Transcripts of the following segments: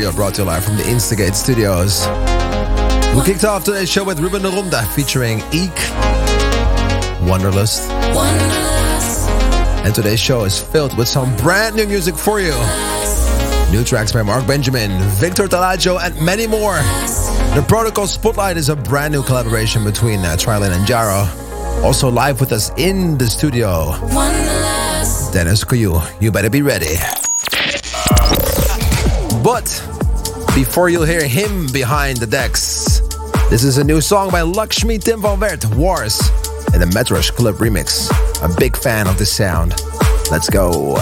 Radio brought to you live from the Instigate Studios. We kicked off today's show with Ruben de Ronde featuring Eek, Wanderlust. Wanderlust. And today's show is filled with some brand new music for you. New tracks by Mark Benjamin, Victor Tellagio, and many more. The Protocol Spotlight is a brand new collaboration between uh, Trilin and Jaro. Also live with us in the studio, Deniz Koyu. You better be ready. But before you'll hear him behind the decks, this is a new song by Lakshmi Tim Wars, in the Metrosh Club remix. A big fan of this sound. Let's go.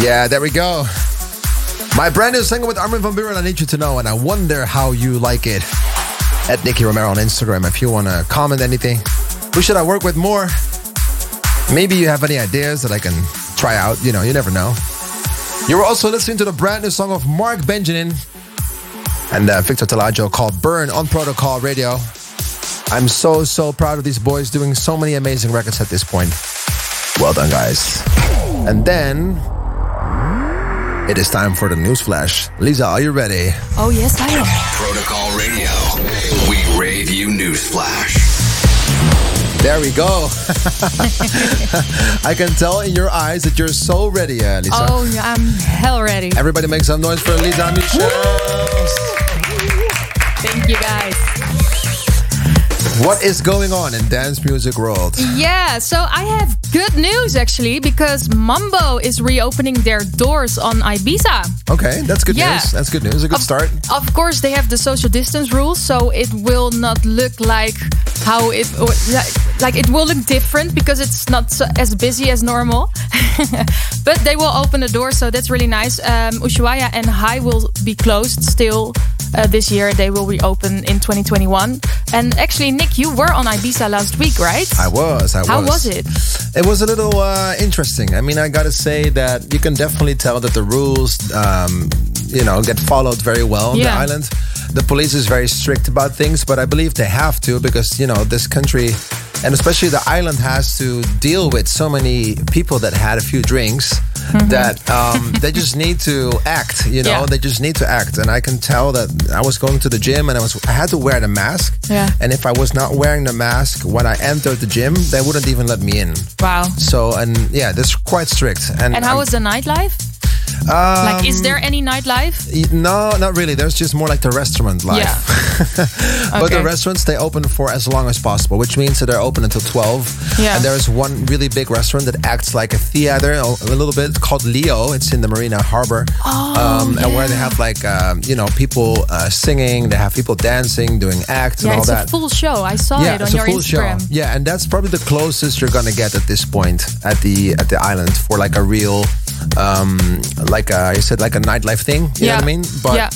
Yeah, there we go. My brand new single with Armin van Buuren, I Need You to Know, and I wonder how you like it. At Nicky Romero on Instagram, if you want to comment anything. Who should I work with more? Maybe you have any ideas that I can try out. You know, you never know. You were also listening to the brand new song of Mark Benjamin and uh, Victor Tellagio called Burn on Protocol Radio. I'm so, so proud of these boys doing so many amazing records at this point. Well done, guys. And then it is time for the news flash. Lisa, are you ready? Oh, yes, I am. Protocol Radio. We rave you newsflash. There we go. I can tell in your eyes that you're so ready, uh, Lisa. Oh, yeah, I'm hell ready. Everybody make some noise for Lisa Michels. Thank you, guys. What is going on in dance music world? Yeah, so I have good news actually because Mambo is reopening their doors on Ibiza. Okay, that's good Yeah. news. That's good news. A good Of- start. Of course, they have the social distance rules, so it will not look like how it like it will look different because it's not so, as busy as normal. but they will open the door, so that's really nice. Um, Ushuaia and High will be closed still. Uh, this year they will reopen in 2021 and actually nick you were on ibiza last week right I was. I how was. was it It was a little uh, interesting. I mean, I gotta say that you can definitely tell that the rules, um, you know, get followed very well on the island. The police is very strict about things, but I believe they have to because you know this country, and especially the island, has to deal with so many people that had a few drinks. That um, they just need to act, you know. Mm-hmm. Yeah. They just need to act, and I can tell that I was going to the gym and I was I had to wear the mask. Yeah. And if I was not wearing the mask when I entered the gym, they wouldn't even let me in. wow So and yeah, that's quite strict. And, and how um, was the nightlife like is there any nightlife no, not really. There's just more like the restaurant life. yeah But the restaurants they open for as long as possible, which means that they're open until twelve. Yeah. And there's one really big restaurant that acts like a theater a little bit called Lío. It's in the Marina Harbor. Oh, um, And where they have like um, you know people uh, singing, they have people dancing, doing acts yeah and all it's that. a full show i saw yeah, it on it's your a full instagram show. Yeah, and that's probably the closest you're gonna get at this point at the at the island for like a real, um, like a, you said like a nightlife thing. You know what I mean? But yeah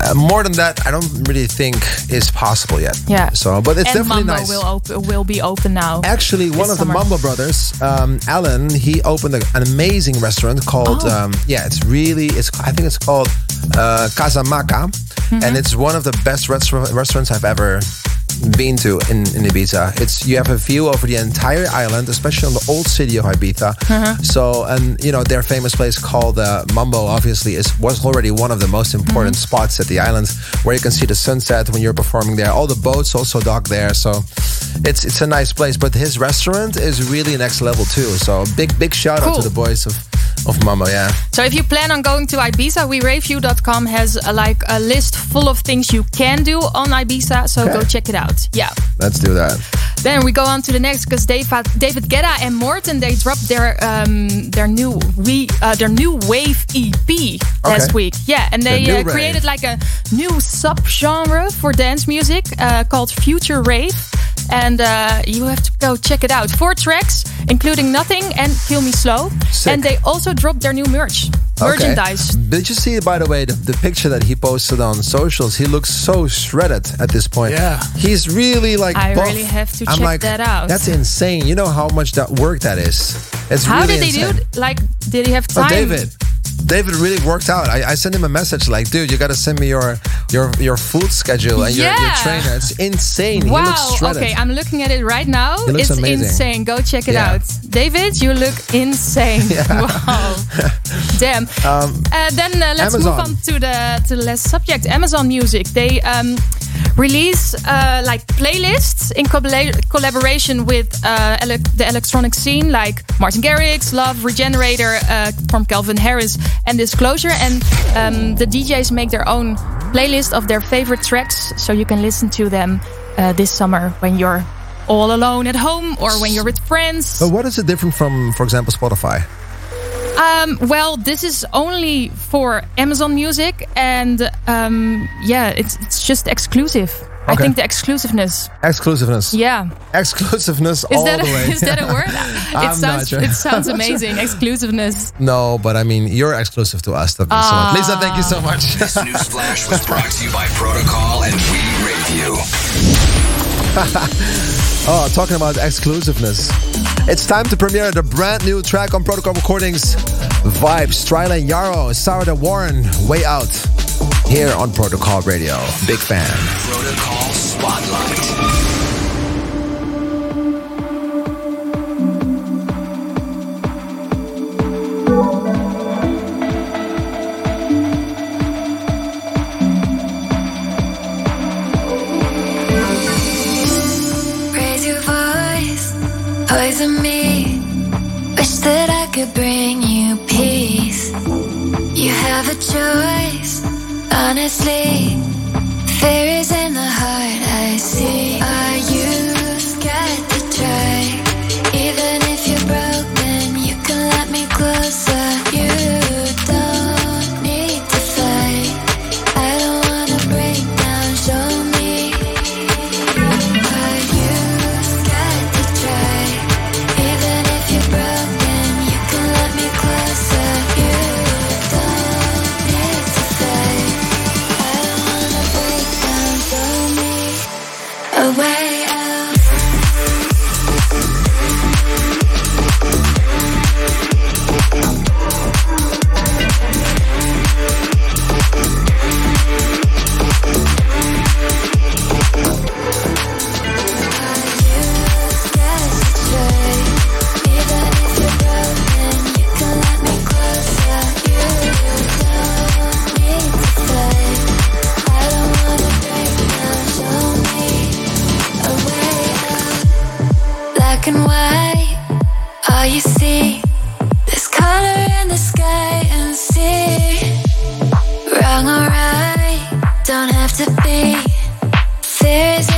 uh, more than that, I don't really think is possible yet. Yeah. So, but it's and definitely Mambo nice. will open will be open now. Actually, one of the. Mambo brothers, um, Alan, he opened a, an amazing restaurant called, Oh. um, yeah, it's really, it's I think it's called uh, Casa Maca, Mm-hmm. and it's one of the best restaurant, restaurants I've ever been to in, in Ibiza. It's you have a view over the entire island, especially on the old city of Ibiza. Uh-huh. So, and you know their famous place called uh, Mambo, obviously, is was already one of the most important Mm-hmm. spots at the island, where you can see the sunset when you're performing there. All the boats also dock there, so it's it's a nice place. But his restaurant is really next level too. So big big shout out to the boys of of Mambo. Yeah, So if you plan on going to Ibiza, WeRaveYou.com has a, like a list full of things you can do on Ibiza. So Okay. go check it out. Yeah. let's do that. Then we go on to the next because David, David Guetta and Morten they dropped their um, their new we uh, their new wave EP last week. Yeah, and they new uh, created like a new subgenre for dance music uh, called Future Rave. And uh, you have to go check it out. Four tracks, including Nothing and Kill Me Slow. Sick. And they also dropped their new merch, merchandise. Okay. Did you see, by the way, the, the picture that he posted on socials? He looks so shredded at this point. Yeah. He's really like. I buff. really have to I'm check like, that out. That's insane. You know how much that work that is. It's How really did they insane. do it? Like, did he have time? Oh, time? David. David really worked out. I, I sent him a message like, dude, you got to send me your your your food schedule and your, your trainer. It's insane. He Wow. looks shredded. Okay, I'm looking at it right now. It's amazing. insane. Go check it Yeah. out. David, you look insane. Wow. Damn. uh, then uh, let's Um, Amazon. move on to the to the last subject. Amazon Music. They um, release uh, like playlists in colla- collaboration with uh, ele- the electronic scene, like Martin Garrix, Love, Regenerator uh, from Calvin Harris, and Disclosure. And um, the DJs make their own playlist of their favorite tracks, so you can listen to them uh, this summer when you're all alone at home or when you're with friends. But what is it different from, for example, Spotify? Um, well, this is only for Amazon Music, and um, yeah, it's it's just exclusive. I think the exclusiveness. Exclusiveness. Yeah. Exclusiveness Is all that the way. a, is that a word? I'm it sounds not sure. it sounds amazing. Exclusiveness. no, but I mean, you're exclusive to us. That means so much. Lisa, thank you so much. This news flash was brought to you by Protocol and We Rave You. oh, talking about exclusiveness. It's time to premiere the brand new track on Protocol Recordings. Vibes, Stryla and Yarrow, Sarah Warren, Way Out. Here on Protocol Radio. Big fan. Protocol Spotlight. All you see is color in the sky and sea. Wrong or right, don't have to be. Fear is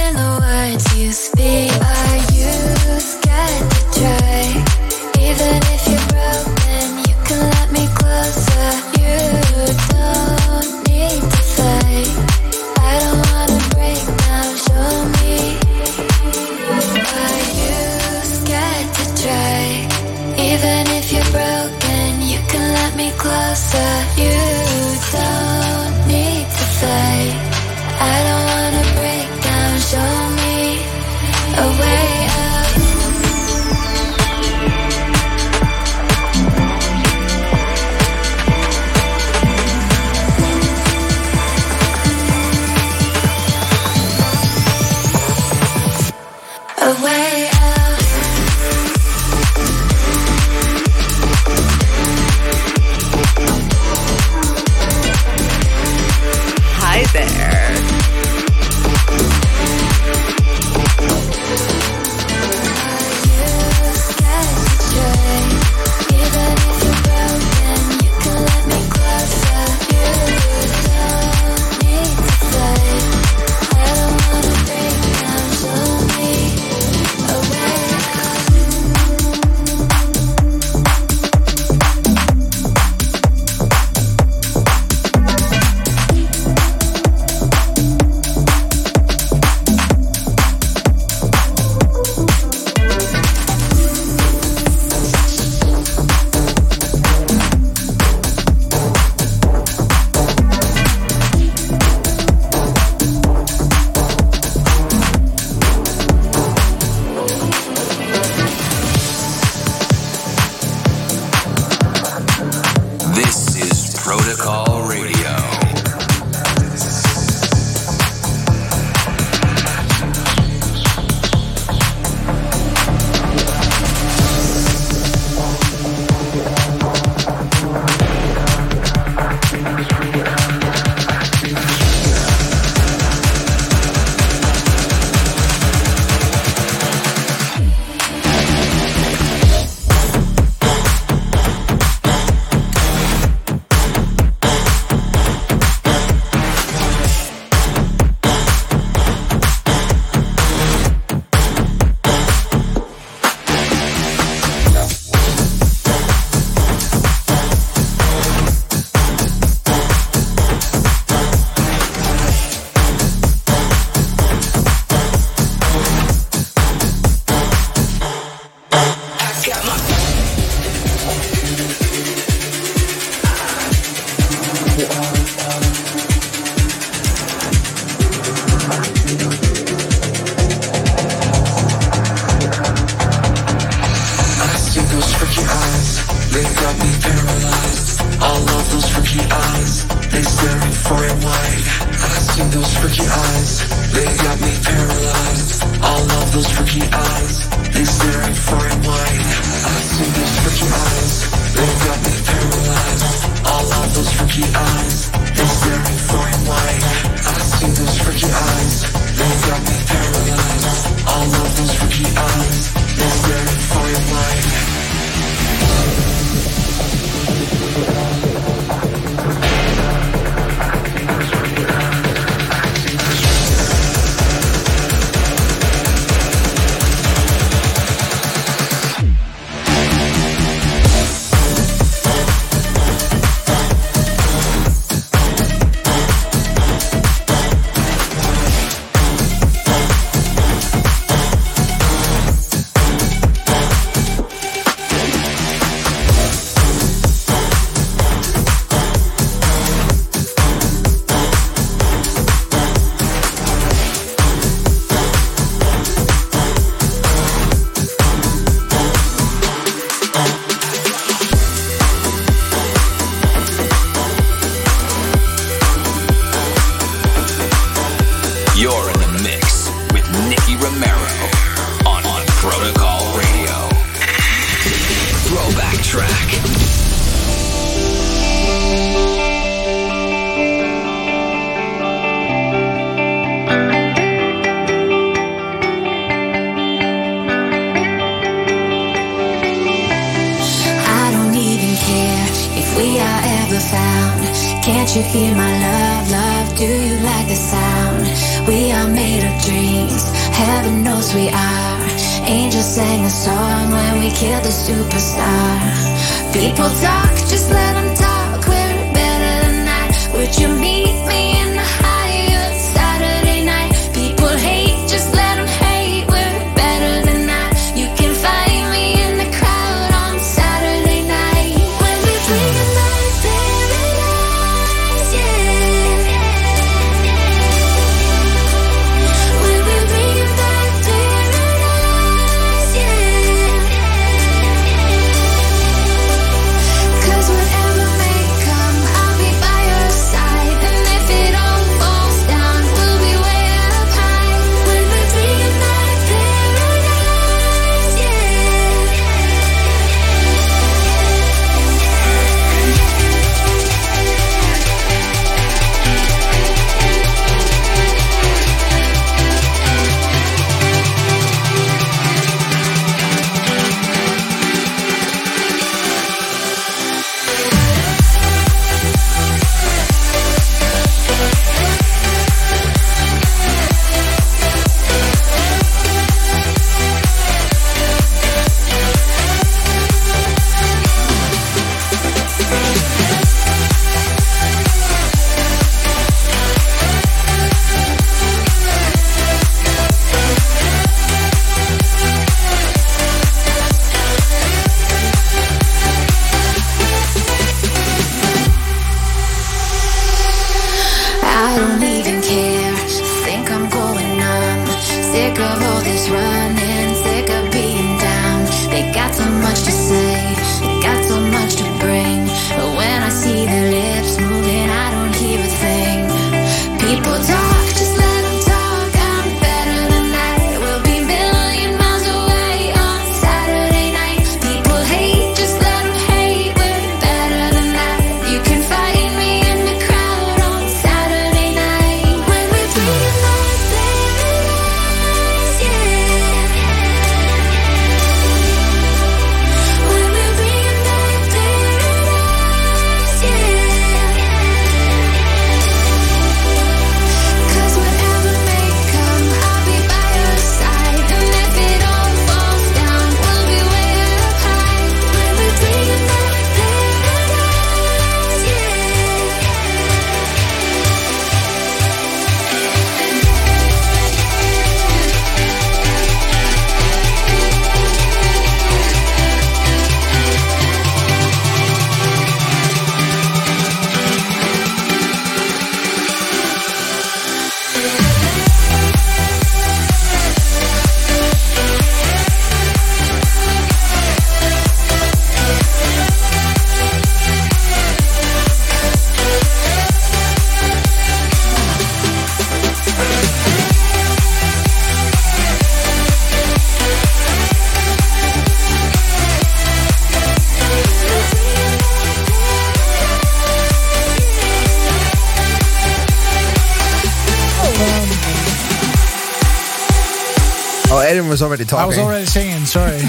was already talking. I was already singing. Sorry,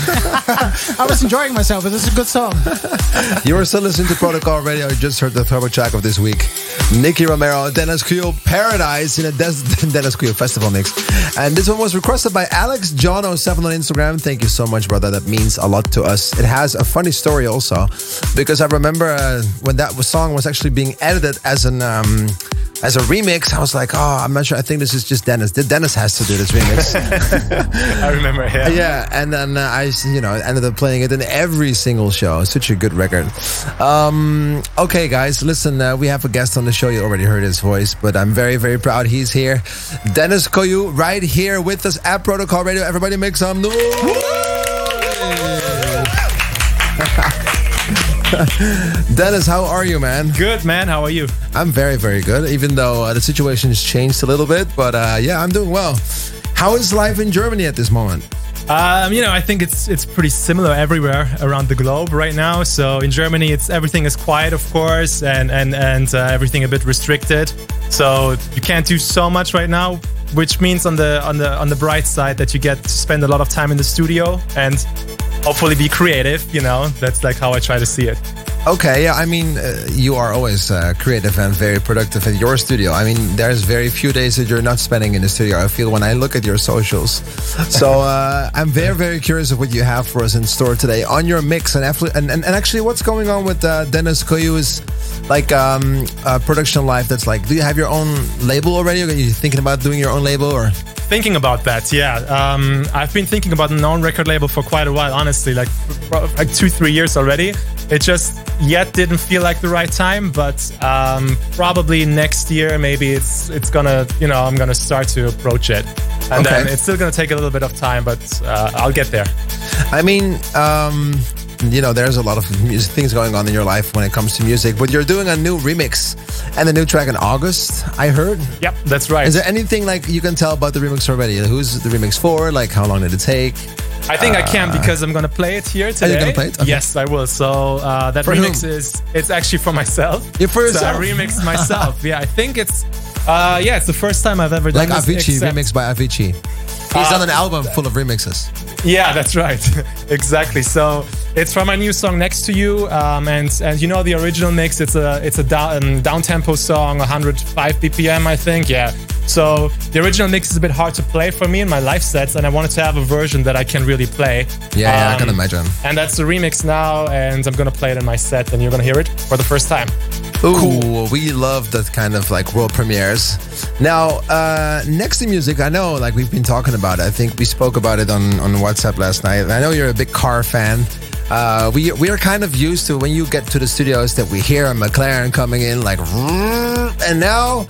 I was enjoying myself. But it's a good song. You were still listening to Protocol Radio. You just heard the turbo track of this week. Nicky Romero, Deniz Koyu, Paradise in a Des- Deniz Koyu festival mix. And this one was requested by Alex John 07 on Instagram. Thank you so much, brother. That means a lot to us. It has a funny story also, because I remember uh, when that song was actually being edited as an. Um, as a remix, I was like, oh, I'm not sure. I think this is just Dennis. Dennis has to do this remix. I remember, yeah. Yeah, and then uh, I, you know, ended up playing it in every single show. Such a good record. Um, okay, guys, listen, uh, we have a guest on the show. You already heard his voice, but I'm very, very proud he's here. Deniz Koyu, right here with us at Protocol Radio. Everybody make some noise. Dennis, how are you, man? Good, man. How are you? I'm very, very good, even though uh, the situation has changed a little bit. But uh, yeah, I'm doing well. How is life in Germany at this moment? Um, you know, I think it's it's pretty similar everywhere around the globe right now. So in Germany, it's everything is quiet, of course, and and and uh, everything a bit restricted. So you can't do so much right now, which means on the on the on the bright side that you get to spend a lot of time in the studio and hopefully be creative. You know, that's like how I try to see it. Okay, yeah, I mean, uh, you are always uh, creative and very productive at your studio. I mean, there's very few days that you're not spending in the studio. I feel when I look at your socials. So uh, I'm very, very curious of what you have for us in store today on your mix and and, and, and actually what's going on with uh, Deniz Koyu's like um, production life. That's like, do you have your own label already? Are you thinking about doing your own label or? Thinking about that, yeah. Um, I've been thinking about an own record label for quite a while, honestly, like like two, three years already. It just yet didn't feel like the right time, but um, probably next year, maybe it's it's gonna, you know, I'm gonna start to approach it, and Okay. then it's still gonna take a little bit of time, but uh, I'll get there. I mean, um, you know, there's a lot of music, things going on in your life when it comes to music, but you're doing a new remix and a new track in August, I heard. Yep, that's right. Is there anything like you can tell about the remix already? Who's the remix for? Like, how long did it take? I think I can because I'm gonna play it here today. Uh, gonna play it? Okay. Yes, I will. So uh, that For remix whom? is it's actually for myself. Yeah, for So I yourself. remixed myself. yeah, I think it's uh, yeah, it's the first time I've ever done Like. Avicii, remixed by Avicii. He's Uh, done an album full of remixes. Yeah, that's right. exactly. So it's from my new song "Next to You," um, and and you know the original mix. It's a it's a down down tempo song, 105 BPM, I think. Yeah. So the original mix is a bit hard to play for me in my live sets, and I wanted to have a version that I can really play. Yeah, yeah, I Um, can imagine. And that's the remix now, and I'm gonna play it in my set, and you're gonna hear it for the first time. Ooh, we love that kind of like world premieres. Now, uh, next to music, I know like we've been talking about it. I think we spoke about it on, on WhatsApp last night. I know you're a big car fan. Uh, we we are kind of used to when you get to the studios that we hear a McLaren coming in like, and now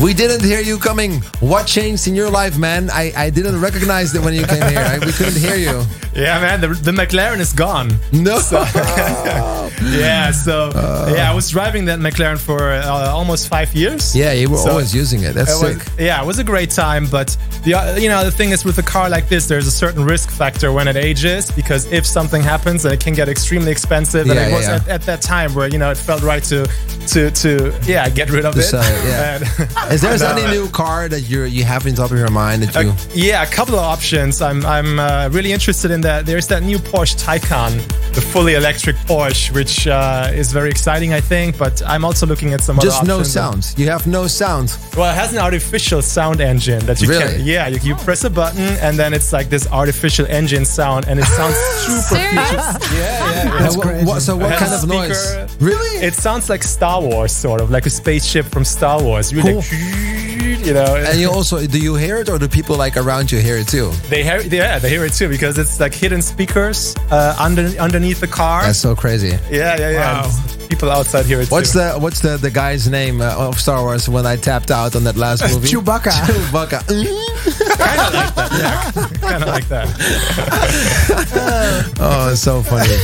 we didn't hear you coming. What changed in your life, man? I, I didn't recognize it when you came here. I, we couldn't hear you. Yeah, man, the, the McLaren is gone. No. Yeah, so yeah, I was driving that McLaren for uh, almost five years. yeah, you were So- always using it. That's It was- sick. yeah, it was a great time, but the uh, you know the thing is with a car like this, there's a certain risk factor when it ages because if something happens, it can get extremely expensive. And Yeah, it yeah, was yeah. At, at that time where you know it felt right to to to yeah get rid of To it. sell it, yeah. And- Is there any uh, new car that you you have in top of your mind that you? yeah, a couple of options. I'm I'm uh, really interested in that. There's that new Porsche Taycan, the fully electric Porsche, which uh, is very exciting, I think. But I'm also looking at some Just other no sounds. You have no sound. Well, it has an artificial sound engine that you Really? can. Yeah, you, you press a button and then it's like this artificial engine sound, and it sounds super Serious? futuristic. Yeah, yeah. yeah. Uh, wha- what- so what kind of a noise? Really? It sounds like Star Wars, sort of like a spaceship from Star Wars. Really, Cool. like, you know. and you also do you hear it or do people like around you hear it too? They hear, yeah, they hear it too because it's like hidden speakers uh, under underneath the car. That's so crazy. yeah, yeah, yeah. Wow. People outside hear it What's too. the what's the the guy's name uh, of Star Wars when I tapped out on that last movie? Chewbacca. Chewbacca. kind of like that? Kinda like that. oh, it's so funny.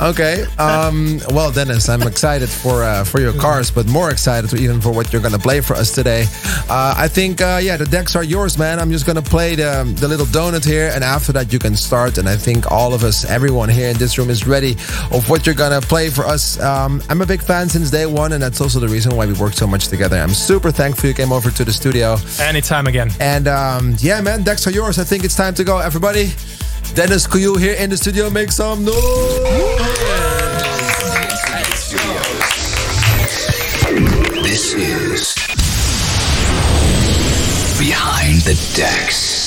Okay. Um, well, Deniz, I'm excited for uh, for your cars, but more excited even for what you're gonna play for us today. Uh, I think uh, yeah, the decks are yours, man. I'm just gonna play the the little donut here, and after that you can start. And I think all of us, everyone here in this room, is ready of what you're gonna play for us. Um, I'm a big fan since day one, and that's also the reason why we work so much together. I'm super thankful you came over to the studio. Anytime again. And um, yeah, time, man. Decks are yours. I think it's time to go. Everybody, Deniz Koyu here in the studio. Make some noise. This is Behind the Decks.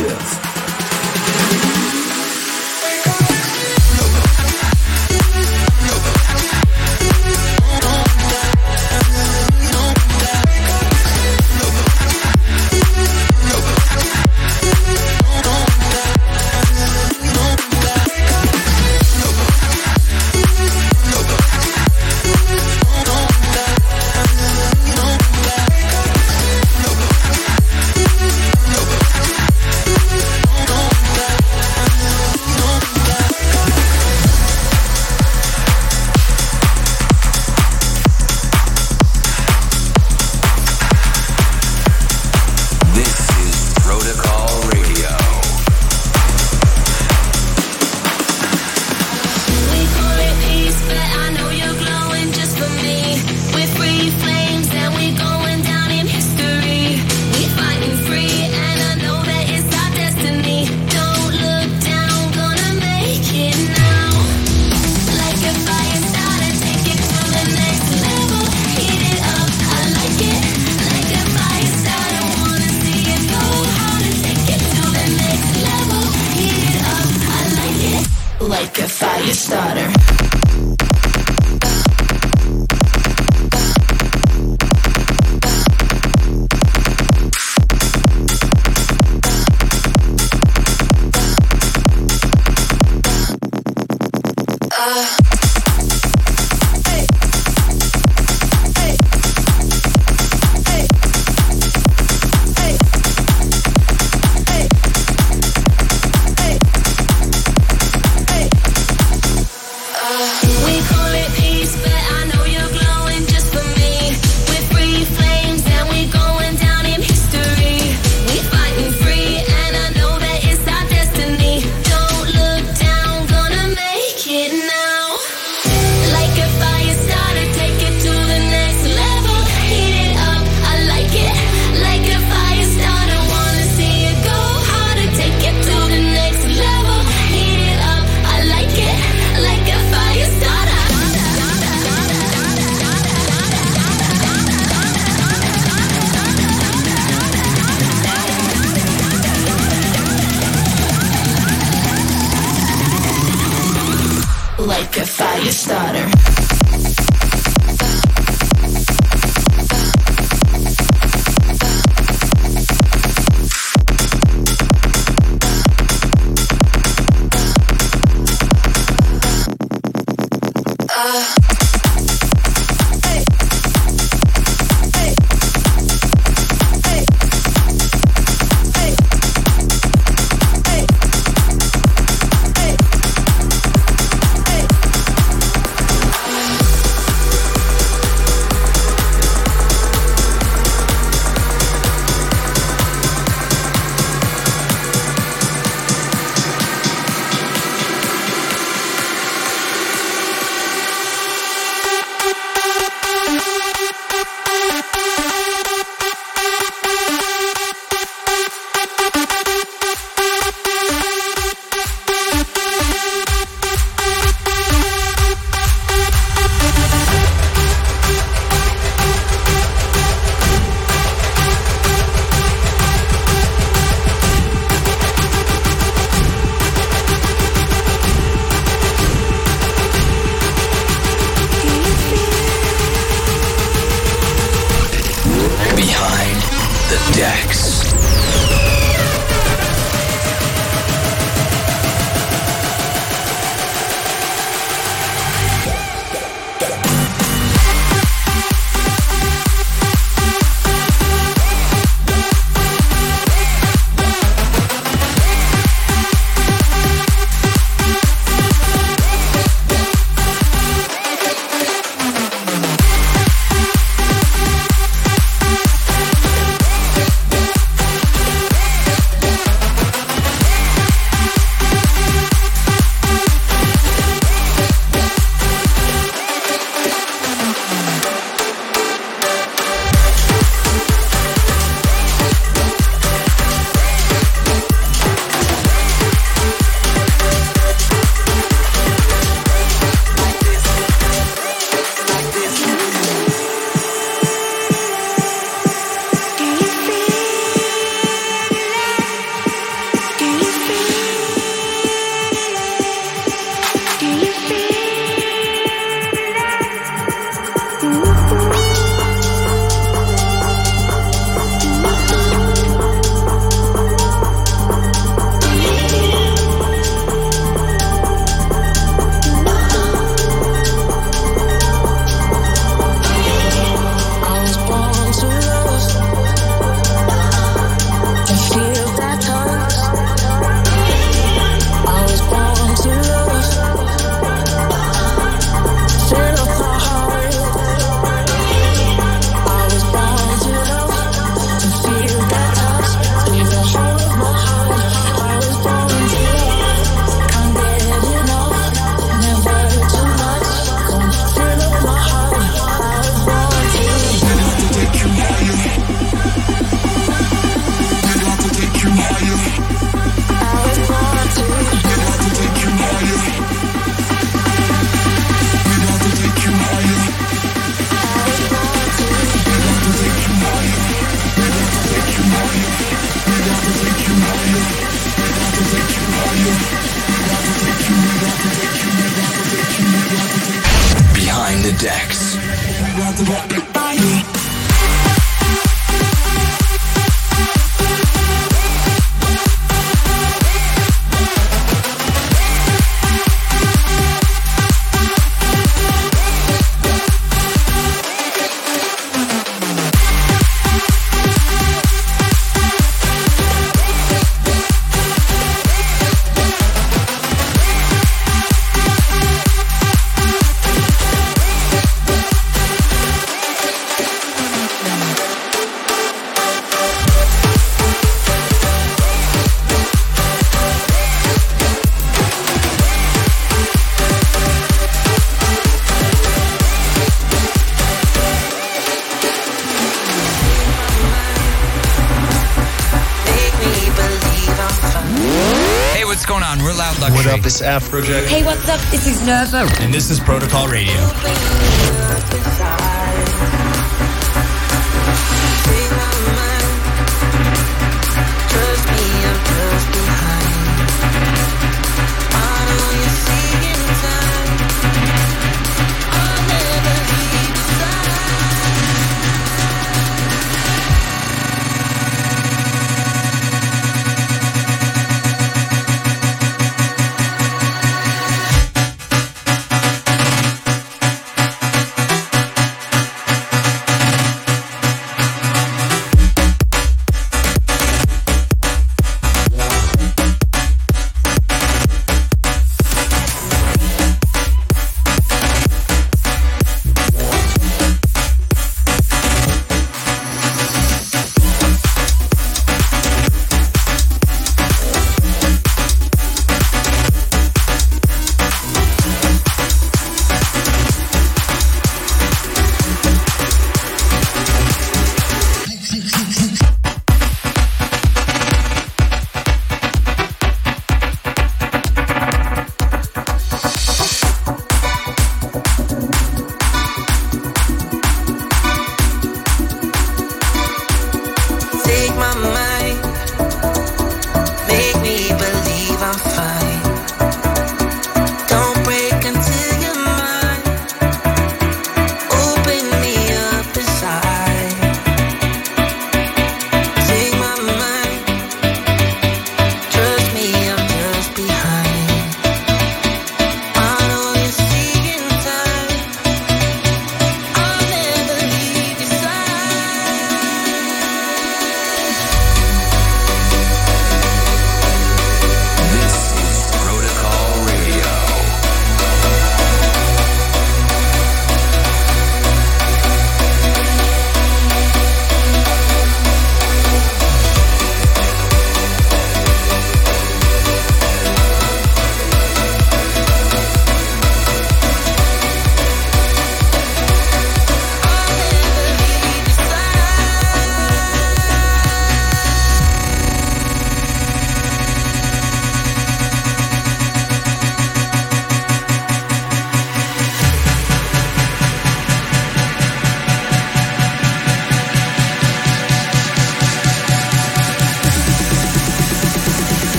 Massive. on Real Loud Luxury. What up? It's Afrojack. Hey, what's up? This is NERVO. And this is Protocol Radio.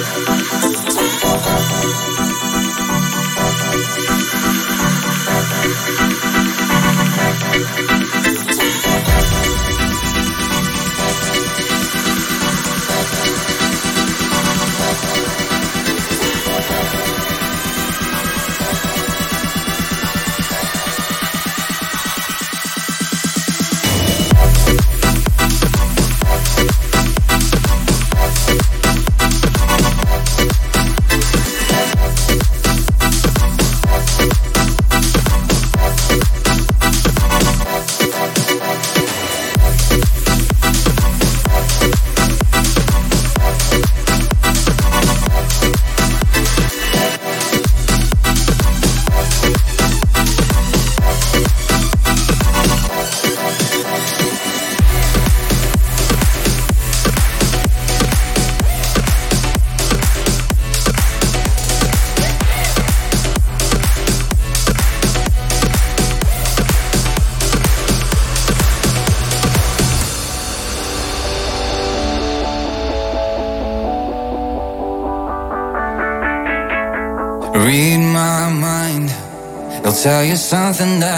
Read something that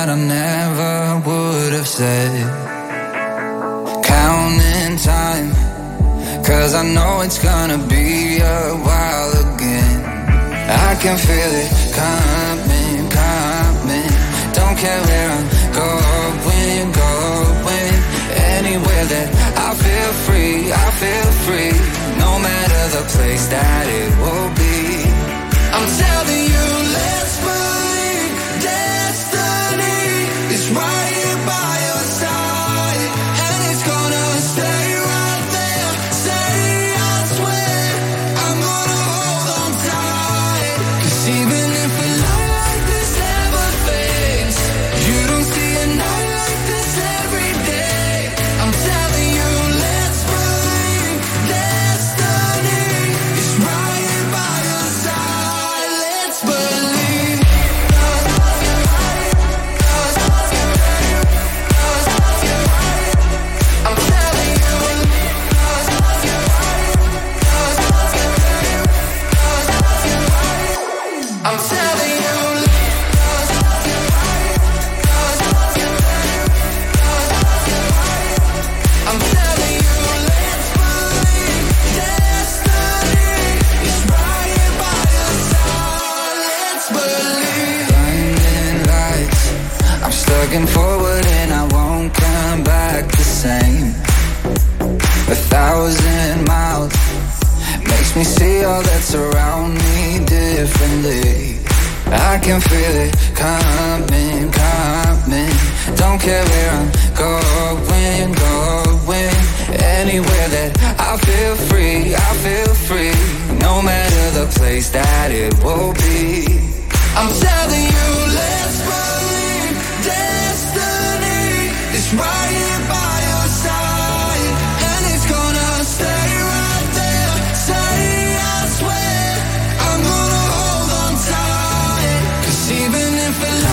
even if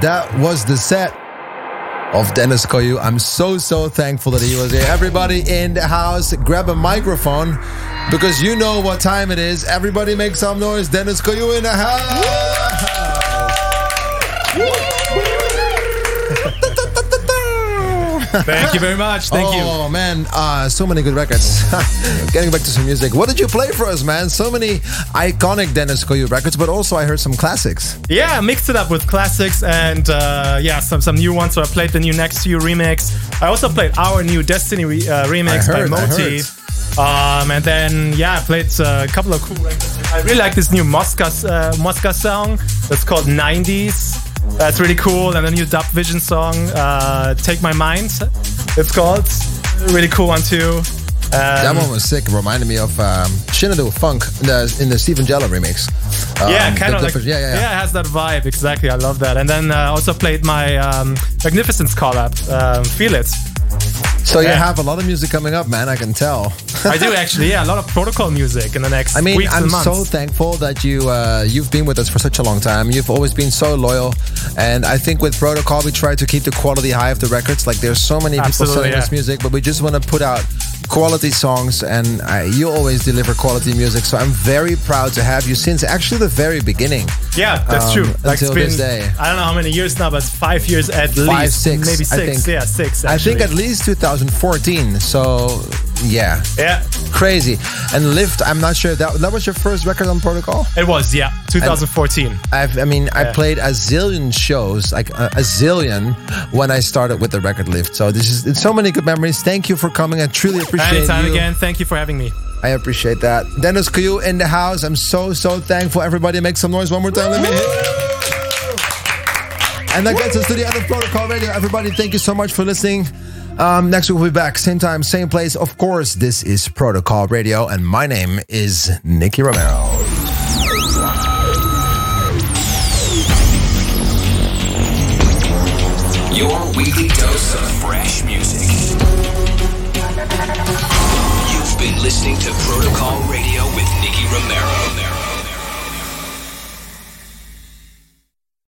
That was the set of Deniz Koyu. I'm so, so thankful that he was here. Everybody in the house, grab a microphone because you know what time it is. Everybody make some noise. Deniz Koyu in the house. Thank you very much. Thank you. Oh man, uh, so many good records. Getting back to some music. What did you play for us, man? So many iconic Deniz Koyu records, but also I heard some classics. Yeah, mixed it up with classics and uh, yeah, some some new ones. So I played the new Next to You remix. I also played our new Destiny re- uh, remix heard, by Moti. Um, and then yeah, I played uh, a couple of cool records. I really like this new Mosca uh, Mosca song. That's called 90s. That's really cool. And a new DubVision song, uh, Take My Mind. It's called. Really cool one too. Um, that one was sick. It reminded me of um, Shinadu Funk in the, in the Steven Jello remix. Um, yeah, kind of like different- yeah, yeah, yeah. it has that vibe exactly. I love that. And then uh, also played my um, Magnificence collab, um, Feel It. So you have a lot of music coming up, man. I can tell. I do actually, yeah, a lot of protocol music in the next I mean, I'm so thankful that you uh, you've been with us for such a long time. You've always been so loyal, and I think with Protocol we try to keep the quality high of the records. Like there's so many people Absolutely, selling yeah. us music, but we just want to put out quality songs, and uh, you always deliver quality music. So I'm very proud to have you since actually the very beginning. yeah, that's um, true. Like until been, this day. I don't know how many years now, but five years at least. Six, maybe I six. think. Yeah, six. I think at least 2014. So yeah, yeah, crazy. And Lift, I'm not sure that that was your first record on Protocol. it was. Yeah, 2014. I've, I mean, I Yeah. played a zillion shows, like a, a zillion, when I started with the record lift. So this is it's so many good memories. Thank you for coming. I truly appreciate Anytime you. again. Thank you for having me. I appreciate that. Deniz Koyu in the house. I'm so so thankful. Everybody, make some noise one more time. Let me. And that gets us to the end of Protocol Radio. Everybody, thank you so much for listening. Um, next week, we'll be back. Same time, same place. Of course, this is Protocol Radio, and my name is Nicky Romero. Your weekly dose of fresh music. You've been listening to Protocol Radio with Nicky Romero.